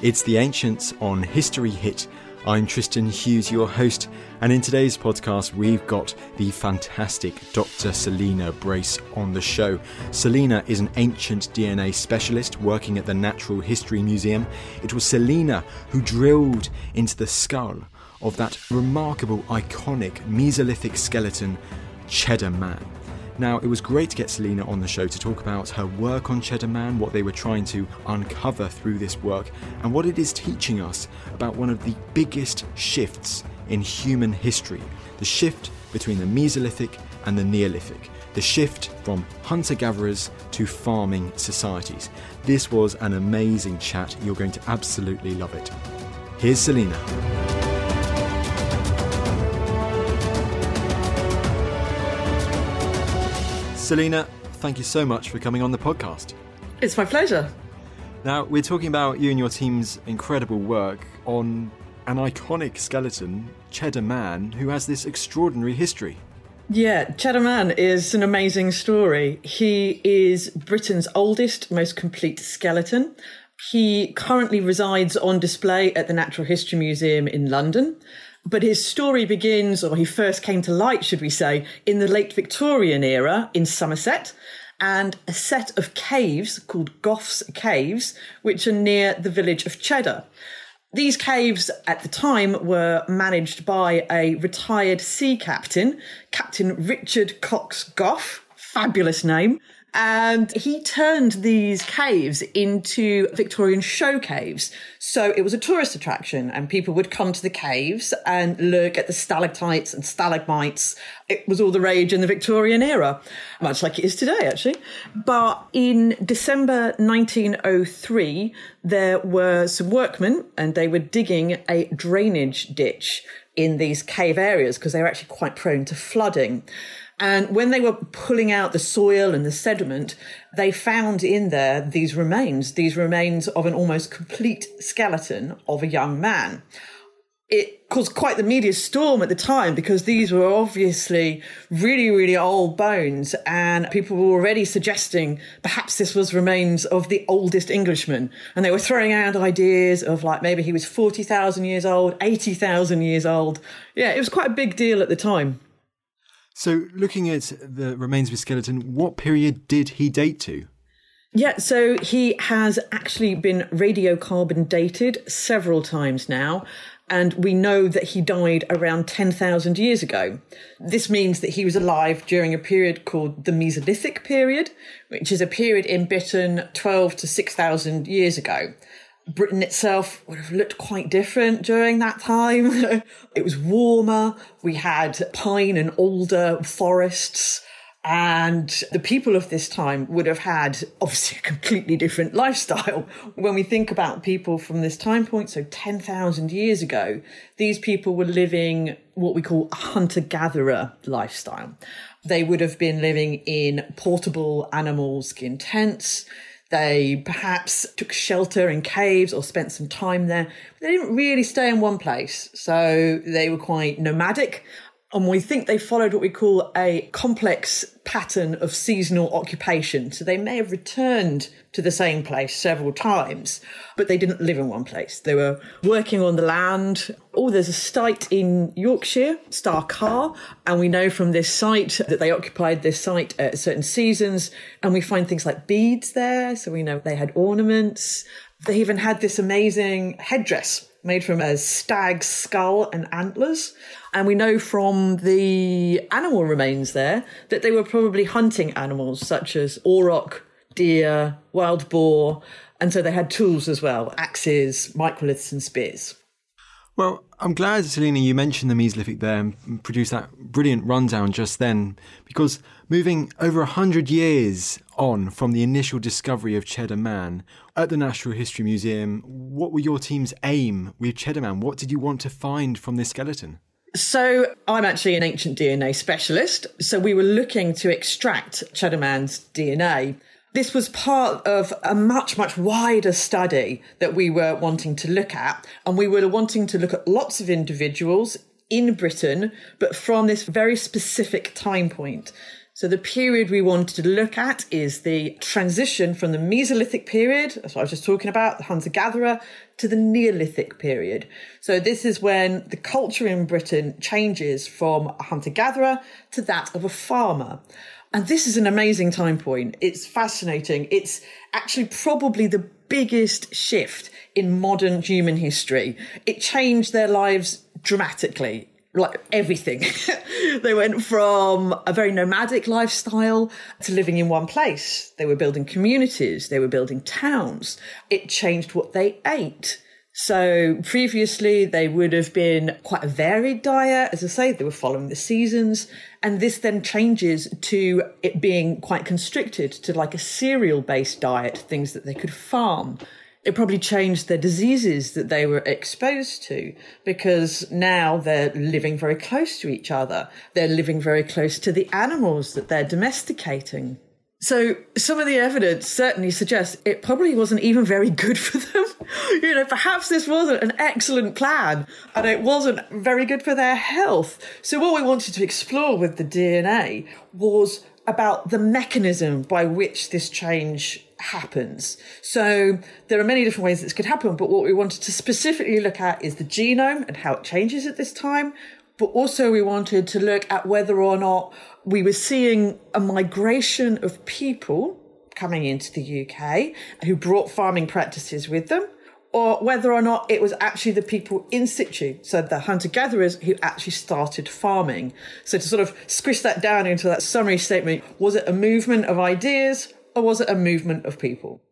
It's the Ancients on History Hit. I'm Tristan Hughes, your host, and in today's podcast, we've got the fantastic Dr. Selina Brace on the show. Selina is an ancient DNA specialist working at the Natural History Museum. It was Selina who drilled into the skull of that remarkable, iconic Mesolithic skeleton, Cheddar Man. Now, it was great to get Selina on the show to talk about her work on Cheddar Man, what they were trying to uncover through this work, and what it is teaching us about one of the biggest shifts in human history the shift between the Mesolithic and the Neolithic, the shift from hunter gatherers to farming societies. This was an amazing chat. You're going to absolutely love it. Here's Selina. Selina, thank you so much for coming on the podcast. It's my pleasure. Now, we're talking about you and your team's incredible work on an iconic skeleton, Cheddar Man, who has this extraordinary history. Yeah, Cheddar Man is an amazing story. He is Britain's oldest, most complete skeleton. He currently resides on display at the Natural History Museum in London. But his story begins, or he first came to light, should we say, in the late Victorian era in Somerset and a set of caves called Gough's Caves, which are near the village of Cheddar. These caves at the time were managed by a retired sea captain, Captain Richard Cox Gough, fabulous name. And he turned these caves into Victorian show caves. So it was a tourist attraction and people would come to the caves and look at the stalactites and stalagmites. It was all the rage in the Victorian era, much like it is today, actually. But in December 1903, there were some workmen and they were digging a drainage ditch in these cave areas because they were actually quite prone to flooding. And when they were pulling out the soil and the sediment, they found in there these remains, these remains of an almost complete skeleton of a young man. It caused quite the media storm at the time because these were obviously really, really old bones, and people were already suggesting perhaps this was remains of the oldest Englishman. And they were throwing out ideas of like maybe he was 40,000 years old, 80,000 years old. Yeah, it was quite a big deal at the time. So, looking at the remains of his skeleton, what period did he date to? Yeah, so he has actually been radiocarbon dated several times now, and we know that he died around 10,000 years ago. This means that he was alive during a period called the Mesolithic period, which is a period in Britain 12 to 6,000 years ago. Britain itself would have looked quite different during that time. it was warmer. We had pine and alder forests. And the people of this time would have had obviously a completely different lifestyle. When we think about people from this time point, so 10,000 years ago, these people were living what we call a hunter gatherer lifestyle. They would have been living in portable animal skin tents. They perhaps took shelter in caves or spent some time there. They didn't really stay in one place. So they were quite nomadic. And we think they followed what we call a complex pattern of seasonal occupation. So they may have returned to the same place several times, but they didn't live in one place. They were working on the land. Oh, there's a site in Yorkshire, Star Carr, and we know from this site that they occupied this site at certain seasons. And we find things like beads there. So we know they had ornaments. They even had this amazing headdress made from a stag's skull and antlers. And we know from the animal remains there that they were probably hunting animals such as auroch, deer, wild boar. And so they had tools as well axes, microliths, and spears. Well, I'm glad, Selina, you mentioned the Mesolithic there and produced that brilliant rundown just then, because moving over 100 years on from the initial discovery of Cheddar Man at the Natural History Museum, what were your team's aim with Cheddar Man? What did you want to find from this skeleton? So, I'm actually an ancient DNA specialist. So, we were looking to extract Cheddar Man's DNA. This was part of a much, much wider study that we were wanting to look at. And we were wanting to look at lots of individuals in Britain, but from this very specific time point. So the period we wanted to look at is the transition from the Mesolithic period, that's what I was just talking about, the hunter gatherer, to the Neolithic period. So this is when the culture in Britain changes from a hunter gatherer to that of a farmer. And this is an amazing time point. It's fascinating. It's actually probably the biggest shift in modern human history. It changed their lives dramatically like everything. they went from a very nomadic lifestyle to living in one place. They were building communities, they were building towns. It changed what they ate. So previously they would have been quite a varied diet. As I say, they were following the seasons. And this then changes to it being quite constricted to like a cereal based diet, things that they could farm. It probably changed their diseases that they were exposed to because now they're living very close to each other. They're living very close to the animals that they're domesticating. So some of the evidence certainly suggests it probably wasn't even very good for them. you know, perhaps this wasn't an excellent plan and it wasn't very good for their health. So what we wanted to explore with the DNA was about the mechanism by which this change happens. So there are many different ways this could happen, but what we wanted to specifically look at is the genome and how it changes at this time. But also we wanted to look at whether or not we were seeing a migration of people coming into the UK who brought farming practices with them, or whether or not it was actually the people in situ, so the hunter gatherers who actually started farming. So to sort of squish that down into that summary statement, was it a movement of ideas or was it a movement of people?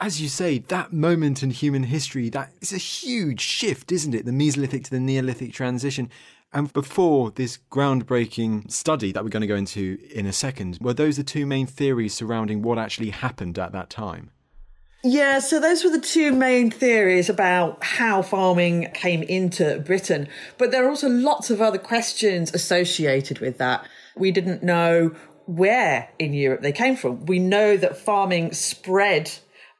As you say, that moment in human history, that is a huge shift, isn't it? The Mesolithic to the Neolithic transition. And before this groundbreaking study that we're going to go into in a second, were those the two main theories surrounding what actually happened at that time? Yeah, so those were the two main theories about how farming came into Britain. But there are also lots of other questions associated with that. We didn't know where in Europe they came from. We know that farming spread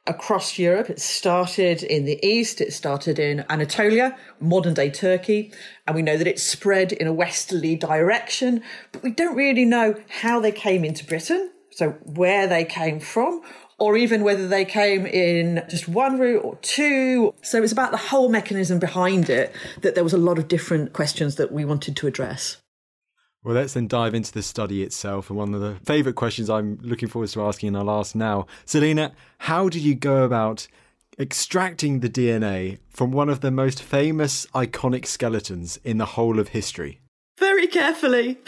across Europe. It started in the east, it started in Anatolia, modern day Turkey, and we know that it spread in a westerly direction, but we don't really know how they came into Britain, so where they came from. Or even whether they came in just one route or two. So it's about the whole mechanism behind it that there was a lot of different questions that we wanted to address. Well, let's then dive into the study itself. And one of the favourite questions I'm looking forward to asking, and I'll ask now. Selina, how did you go about extracting the DNA from one of the most famous, iconic skeletons in the whole of history? Very carefully.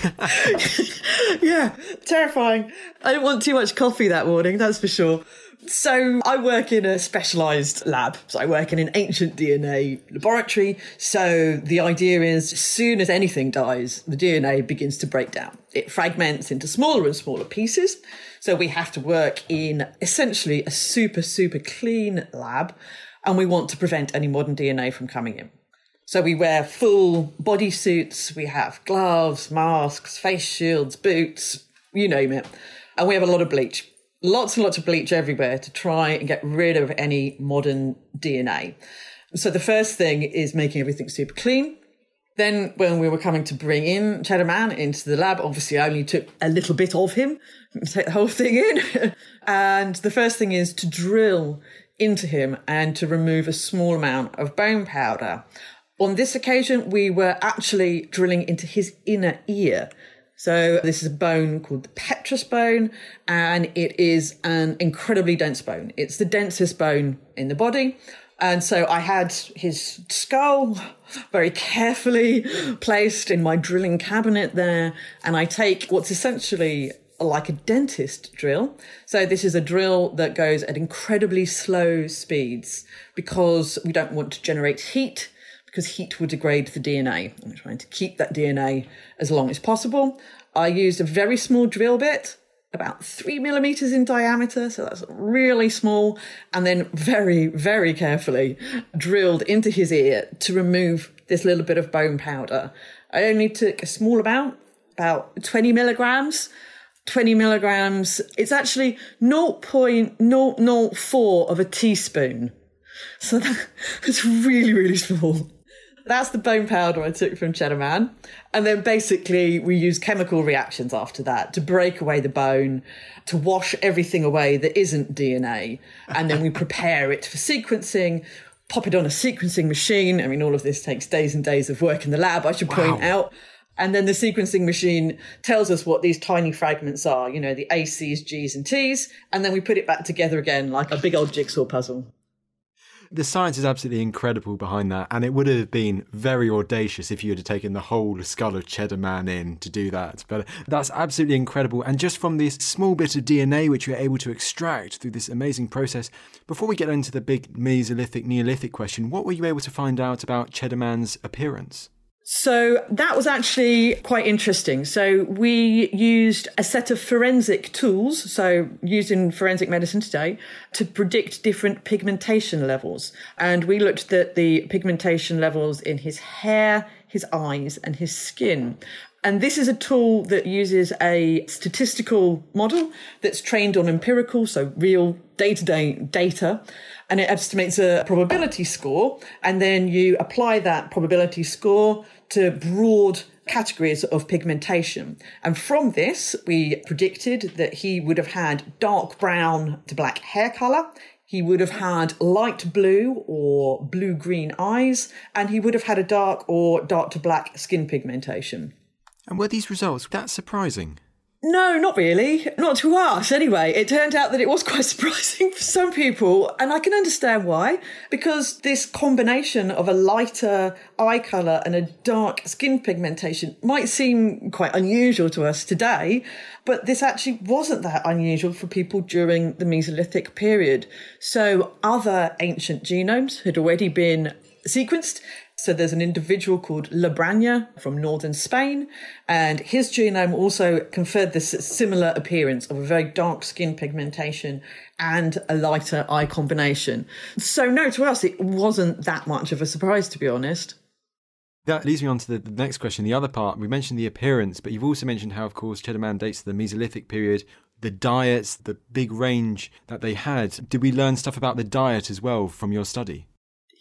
yeah, terrifying. I didn't want too much coffee that morning, that's for sure. So I work in a specialized lab. So I work in an ancient DNA laboratory. So the idea is as soon as anything dies, the DNA begins to break down. It fragments into smaller and smaller pieces. So we have to work in essentially a super, super clean lab. And we want to prevent any modern DNA from coming in. So we wear full body suits. We have gloves, masks, face shields, boots, you name it. And we have a lot of bleach lots and lots of bleach everywhere to try and get rid of any modern DNA. So the first thing is making everything super clean. Then when we were coming to bring in Cheddar Man into the lab, obviously I only took a little bit of him, take the whole thing in. and the first thing is to drill into him and to remove a small amount of bone powder. On this occasion, we were actually drilling into his inner ear. So this is a bone called the petrous bone, and it is an incredibly dense bone. It's the densest bone in the body. And so I had his skull very carefully placed in my drilling cabinet there. And I take what's essentially like a dentist drill. So this is a drill that goes at incredibly slow speeds because we don't want to generate heat because heat will degrade the DNA. I'm trying to keep that DNA as long as possible. I used a very small drill bit, about three millimeters in diameter, so that's really small, and then very, very carefully drilled into his ear to remove this little bit of bone powder. I only took a small amount, about 20 milligrams. 20 milligrams, it's actually 0.004 of a teaspoon. So that, that's really, really small. That's the bone powder I took from Cheddar Man. And then basically we use chemical reactions after that to break away the bone, to wash everything away that isn't DNA. And then we prepare it for sequencing, pop it on a sequencing machine. I mean, all of this takes days and days of work in the lab, I should point out. And then the sequencing machine tells us what these tiny fragments are, you know, the A, C's, G's, and T's. And then we put it back together again like a big old jigsaw puzzle. The science is absolutely incredible behind that, and it would have been very audacious if you had taken the whole skull of Cheddar Man in to do that. But that's absolutely incredible. And just from this small bit of DNA which you're able to extract through this amazing process, before we get into the big Mesolithic Neolithic question, what were you able to find out about Cheddar Man's appearance? So that was actually quite interesting. So we used a set of forensic tools, so used in forensic medicine today, to predict different pigmentation levels. And we looked at the pigmentation levels in his hair, his eyes, and his skin. And this is a tool that uses a statistical model that's trained on empirical, so real day to day data. And it estimates a probability score. And then you apply that probability score to broad categories of pigmentation. And from this, we predicted that he would have had dark brown to black hair color. He would have had light blue or blue green eyes, and he would have had a dark or dark to black skin pigmentation. And were these results that surprising? No, not really. Not to us, anyway. It turned out that it was quite surprising for some people, and I can understand why. Because this combination of a lighter eye colour and a dark skin pigmentation might seem quite unusual to us today, but this actually wasn't that unusual for people during the Mesolithic period. So other ancient genomes had already been sequenced so there's an individual called Labraña from northern Spain, and his genome also conferred this similar appearance of a very dark skin pigmentation and a lighter eye combination. So no, to us it wasn't that much of a surprise, to be honest. That leads me on to the, next question. The other part, we mentioned the appearance, but you've also mentioned how, of course, Cheddar Man dates to the Mesolithic period, the diets, the big range that they had. Did we learn stuff about the diet as well from your study?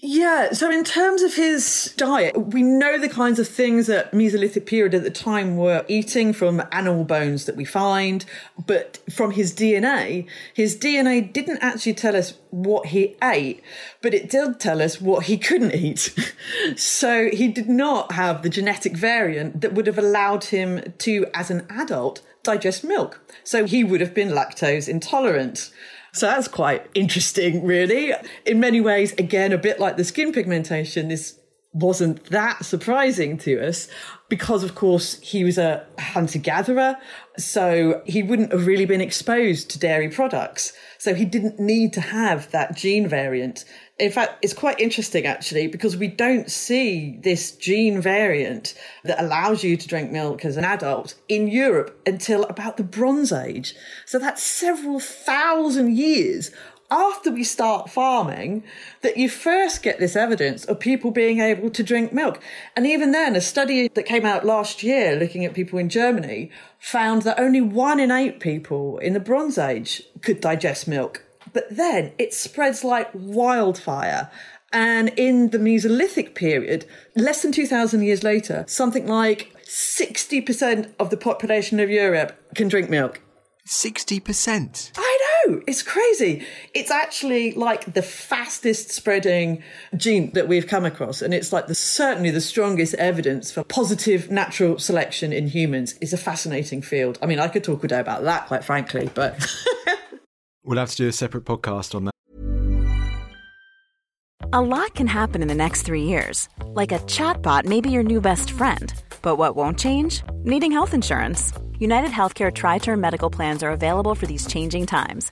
Yeah, so in terms of his diet, we know the kinds of things that Mesolithic period at the time were eating from animal bones that we find, but from his DNA, his DNA didn't actually tell us what he ate, but it did tell us what he couldn't eat. so he did not have the genetic variant that would have allowed him to, as an adult, digest milk. So he would have been lactose intolerant. So that's quite interesting, really. In many ways, again, a bit like the skin pigmentation, this wasn't that surprising to us because, of course, he was a hunter gatherer. So he wouldn't have really been exposed to dairy products. So he didn't need to have that gene variant in fact, it's quite interesting actually because we don't see this gene variant that allows you to drink milk as an adult in Europe until about the Bronze Age. So that's several thousand years after we start farming that you first get this evidence of people being able to drink milk. And even then, a study that came out last year looking at people in Germany found that only one in eight people in the Bronze Age could digest milk but then it spreads like wildfire. And in the Mesolithic period, less than 2,000 years later, something like 60% of the population of Europe can drink milk. 60%? I know, it's crazy. It's actually like the fastest spreading gene that we've come across. And it's like the, certainly the strongest evidence for positive natural selection in humans is a fascinating field. I mean, I could talk all day about that, quite frankly, but. We'll have to do a separate podcast on that. A lot can happen in the next three years. Like a chatbot may be your new best friend. But what won't change? Needing health insurance. United Healthcare Tri Term Medical Plans are available for these changing times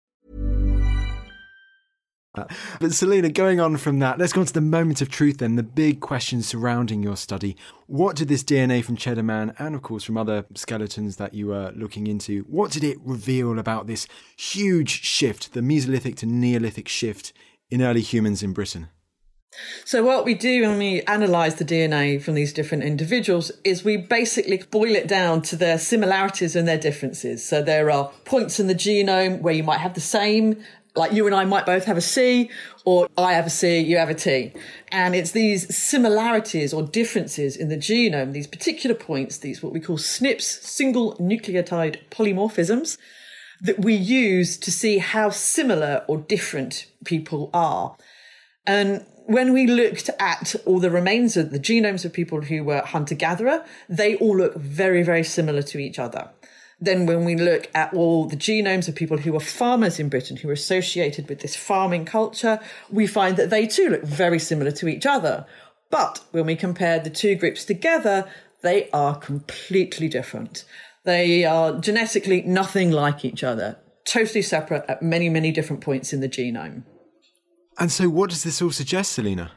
But Selina, going on from that, let's go on to the moment of truth then, the big questions surrounding your study. What did this DNA from Cheddar Man and, of course, from other skeletons that you were looking into, what did it reveal about this huge shift, the Mesolithic to Neolithic shift in early humans in Britain? So, what we do when we analyze the DNA from these different individuals is we basically boil it down to their similarities and their differences. So, there are points in the genome where you might have the same like you and I might both have a C, or I have a C, you have a T. And it's these similarities or differences in the genome, these particular points, these what we call SNPs, single nucleotide polymorphisms, that we use to see how similar or different people are. And when we looked at all the remains of the genomes of people who were hunter gatherer, they all look very, very similar to each other. Then, when we look at all the genomes of people who were farmers in Britain, who were associated with this farming culture, we find that they too look very similar to each other. But when we compare the two groups together, they are completely different. They are genetically nothing like each other, totally separate at many, many different points in the genome. And so, what does this all suggest, Selina?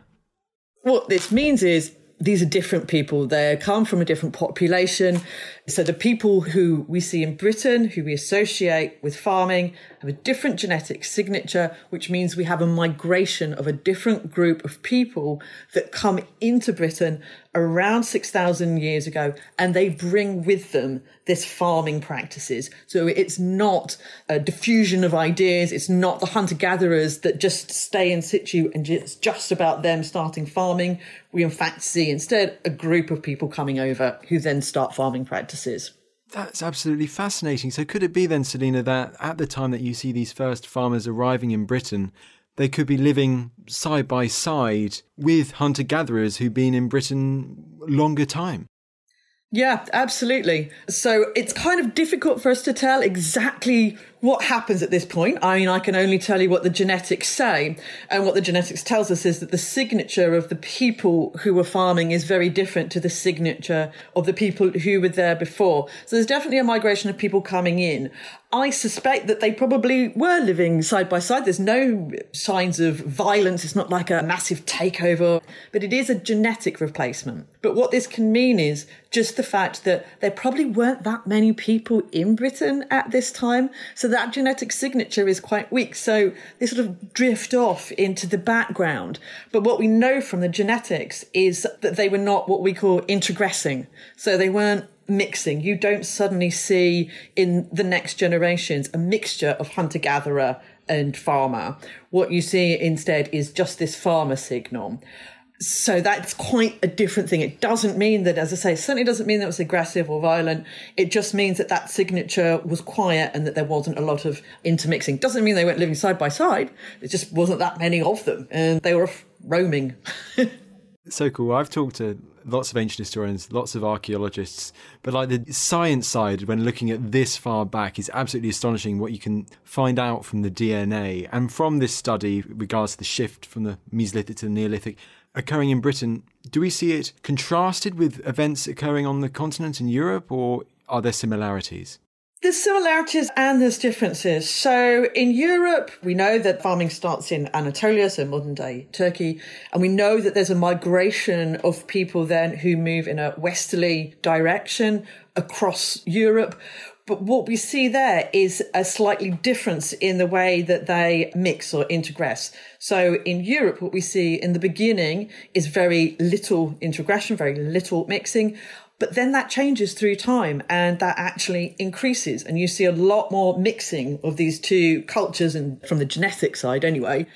What this means is these are different people. They come from a different population. So the people who we see in Britain, who we associate with farming, have a different genetic signature, which means we have a migration of a different group of people that come into Britain around 6,000 years ago, and they bring with them this farming practices. So it's not a diffusion of ideas. It's not the hunter gatherers that just stay in situ and it's just about them starting farming. We in fact see instead a group of people coming over who then start farming practices. That's absolutely fascinating. So, could it be then, Selina, that at the time that you see these first farmers arriving in Britain, they could be living side by side with hunter gatherers who've been in Britain longer time. Yeah, absolutely. So it's kind of difficult for us to tell exactly what happens at this point. I mean, I can only tell you what the genetics say. And what the genetics tells us is that the signature of the people who were farming is very different to the signature of the people who were there before. So there's definitely a migration of people coming in. I suspect that they probably were living side by side. There's no signs of violence. It's not like a massive takeover, but it is a genetic replacement. But what this can mean is just the fact that there probably weren't that many people in Britain at this time. So that genetic signature is quite weak. So they sort of drift off into the background. But what we know from the genetics is that they were not what we call introgressing. So they weren't mixing. You don't suddenly see in the next generations a mixture of hunter gatherer and farmer. What you see instead is just this farmer signal. So that's quite a different thing. It doesn't mean that, as I say, certainly doesn't mean that it was aggressive or violent. It just means that that signature was quiet and that there wasn't a lot of intermixing. Doesn't mean they weren't living side by side. It just wasn't that many of them and they were roaming. so cool. I've talked to lots of ancient historians, lots of archaeologists, but like the science side, when looking at this far back, is absolutely astonishing what you can find out from the DNA. And from this study, regards to the shift from the Mesolithic to the Neolithic occurring in Britain, do we see it contrasted with events occurring on the continent in Europe, or are there similarities? There's similarities and there's differences. So in Europe, we know that farming starts in Anatolia, so modern day Turkey. And we know that there's a migration of people then who move in a westerly direction across Europe. But what we see there is a slightly difference in the way that they mix or integrate. So in Europe, what we see in the beginning is very little integration, very little mixing. But then that changes through time and that actually increases. And you see a lot more mixing of these two cultures and from the genetic side anyway.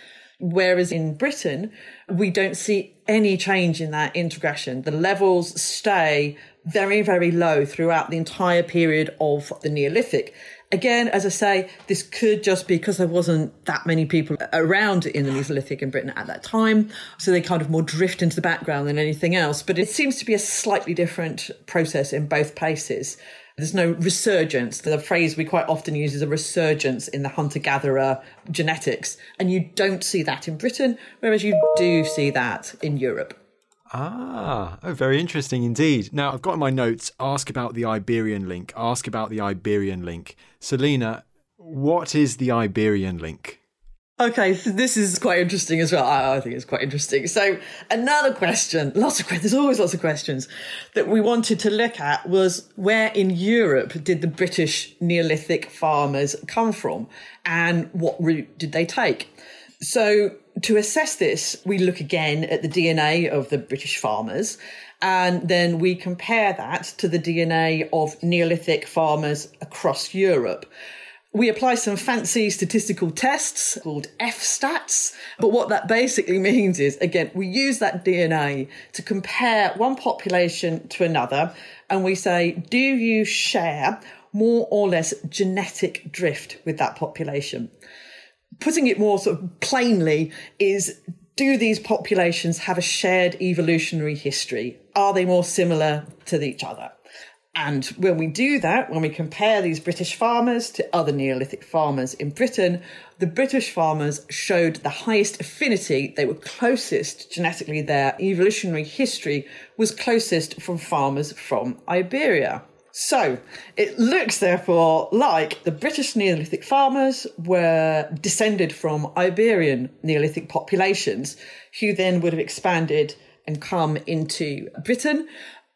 Whereas in Britain, we don't see any change in that integration. The levels stay very, very low throughout the entire period of the Neolithic. Again, as I say, this could just be because there wasn't that many people around in the Mesolithic in Britain at that time. So they kind of more drift into the background than anything else. But it seems to be a slightly different process in both places. There's no resurgence. The phrase we quite often use is a resurgence in the hunter gatherer genetics. And you don't see that in Britain, whereas you do see that in Europe. Ah, oh, very interesting indeed. Now, I've got in my notes ask about the Iberian link. Ask about the Iberian link. Selina, what is the Iberian link? Okay, so this is quite interesting as well. I, I think it's quite interesting. So, another question, lots of questions, there's always lots of questions that we wanted to look at was where in Europe did the British Neolithic farmers come from and what route did they take? So, to assess this, we look again at the DNA of the British farmers, and then we compare that to the DNA of Neolithic farmers across Europe. We apply some fancy statistical tests called F-stats, but what that basically means is, again, we use that DNA to compare one population to another, and we say, do you share more or less genetic drift with that population? Putting it more sort of plainly is do these populations have a shared evolutionary history? Are they more similar to each other? And when we do that, when we compare these British farmers to other Neolithic farmers in Britain, the British farmers showed the highest affinity. They were closest genetically, their evolutionary history was closest from farmers from Iberia. So it looks, therefore, like the British Neolithic farmers were descended from Iberian Neolithic populations, who then would have expanded and come into Britain.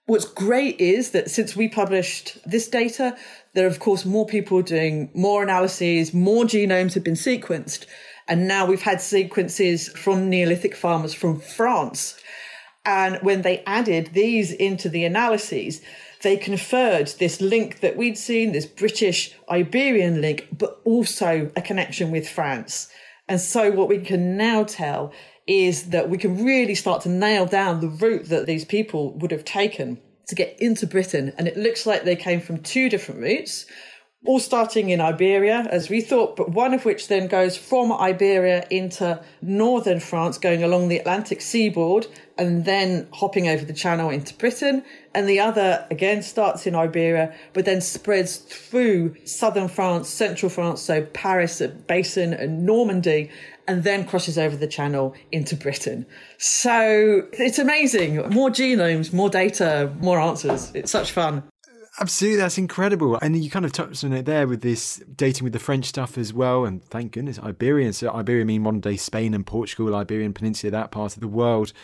What's great is that since we published this data, there are, of course, more people doing more analyses, more genomes have been sequenced. And now we've had sequences from Neolithic farmers from France. And when they added these into the analyses, they conferred this link that we'd seen, this British Iberian link, but also a connection with France. And so what we can now tell is that we can really start to nail down the route that these people would have taken to get into Britain. And it looks like they came from two different routes all starting in Iberia, as we thought, but one of which then goes from Iberia into northern France, going along the Atlantic seaboard and then hopping over the channel into Britain. And the other again starts in Iberia, but then spreads through southern France, central France, so Paris, uh, Basin and Normandy, and then crosses over the channel into Britain. So it's amazing. More genomes, more data, more answers. It's such fun. Absolutely, that's incredible. And you kind of touched on it there with this dating with the French stuff as well. And thank goodness, Iberian. So Iberia mean modern day Spain and Portugal, Iberian Peninsula, that part of the world.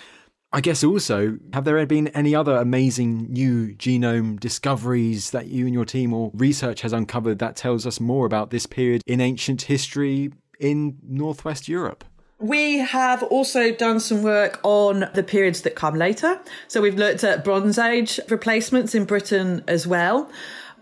I guess also, have there been any other amazing new genome discoveries that you and your team or research has uncovered that tells us more about this period in ancient history in Northwest Europe? We have also done some work on the periods that come later. So we've looked at Bronze Age replacements in Britain as well.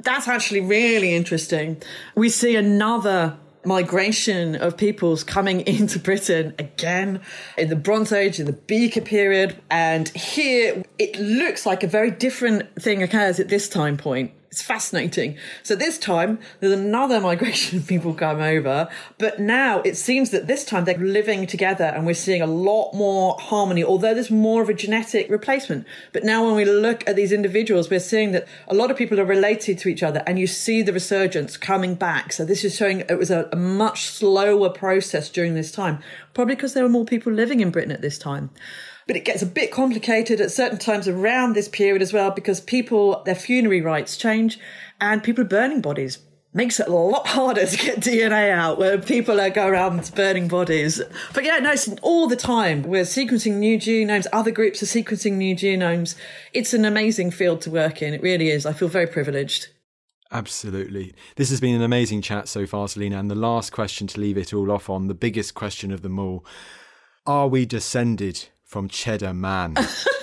That's actually really interesting. We see another migration of peoples coming into Britain again in the Bronze Age, in the Beaker period. And here it looks like a very different thing occurs at this time point. It's fascinating. So this time there's another migration of people come over, but now it seems that this time they're living together and we're seeing a lot more harmony, although there's more of a genetic replacement. But now when we look at these individuals, we're seeing that a lot of people are related to each other and you see the resurgence coming back. So this is showing it was a, a much slower process during this time, probably because there were more people living in Britain at this time. But it gets a bit complicated at certain times around this period as well because people, their funerary rites change and people are burning bodies makes it a lot harder to get DNA out where people are go around burning bodies. But yeah, no, it's all the time. We're sequencing new genomes. Other groups are sequencing new genomes. It's an amazing field to work in. It really is. I feel very privileged. Absolutely. This has been an amazing chat so far, Selina. And the last question to leave it all off on, the biggest question of them all Are we descended from Cheddar Man?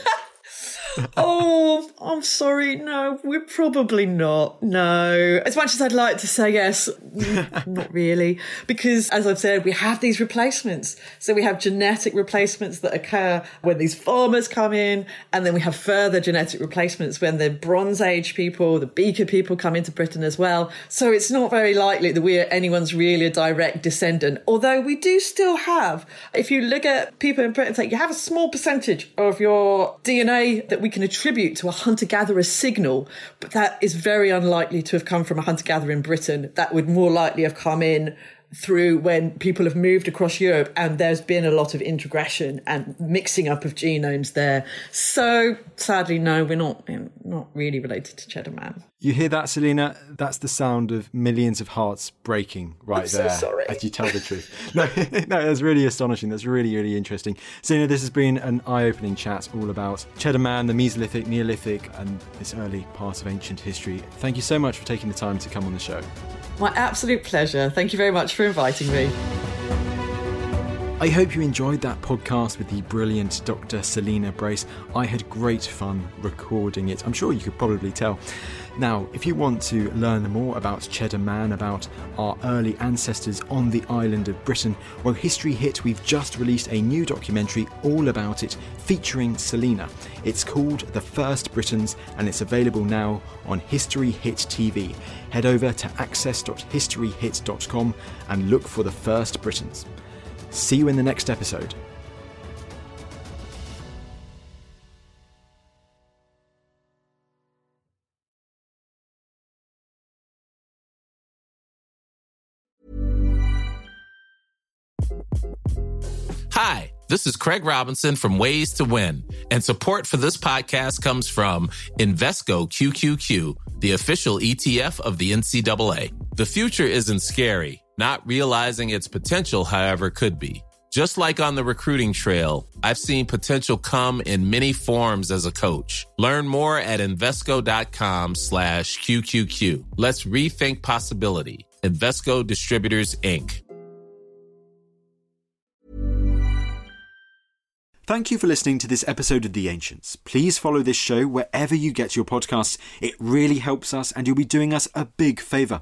oh, I'm sorry. No, we're probably not. No. As much as I'd like to say yes, not really. Because as I've said, we have these replacements. So we have genetic replacements that occur when these farmers come in. And then we have further genetic replacements when the Bronze Age people, the Beaker people come into Britain as well. So it's not very likely that we're anyone's really a direct descendant. Although we do still have, if you look at people in Britain, say you have a small percentage of your DNA that we can attribute to a hunter gatherer signal, but that is very unlikely to have come from a hunter gatherer in Britain. That would more likely have come in through when people have moved across Europe and there's been a lot of integration and mixing up of genomes there. So sadly, no, we're not not really related to Cheddar Man. You hear that, Selina? That's the sound of millions of hearts breaking right I'm there. So sorry. As you tell the truth. no, no, that's really astonishing. That's really, really interesting. Selina, this has been an eye-opening chat all about Cheddar Man, the Mesolithic, Neolithic, and this early part of ancient history. Thank you so much for taking the time to come on the show. My absolute pleasure. Thank you very much for inviting me. I hope you enjoyed that podcast with the brilliant Dr. Selina Brace. I had great fun recording it. I'm sure you could probably tell. Now, if you want to learn more about Cheddar Man, about our early ancestors on the island of Britain, well, History Hit, we've just released a new documentary all about it featuring Selina. It's called The First Britons and it's available now on History Hit TV. Head over to access.historyhit.com and look for The First Britons. See you in the next episode. Hi, this is Craig Robinson from Ways to Win, and support for this podcast comes from Invesco QQQ, the official ETF of the NCAA. The future isn't scary, not realizing its potential, however, could be. Just like on the recruiting trail, I've seen potential come in many forms as a coach. Learn more at Invesco.com slash QQQ. Let's rethink possibility. Invesco Distributors, Inc. Thank you for listening to this episode of The Ancients. Please follow this show wherever you get your podcasts. It really helps us and you'll be doing us a big favour.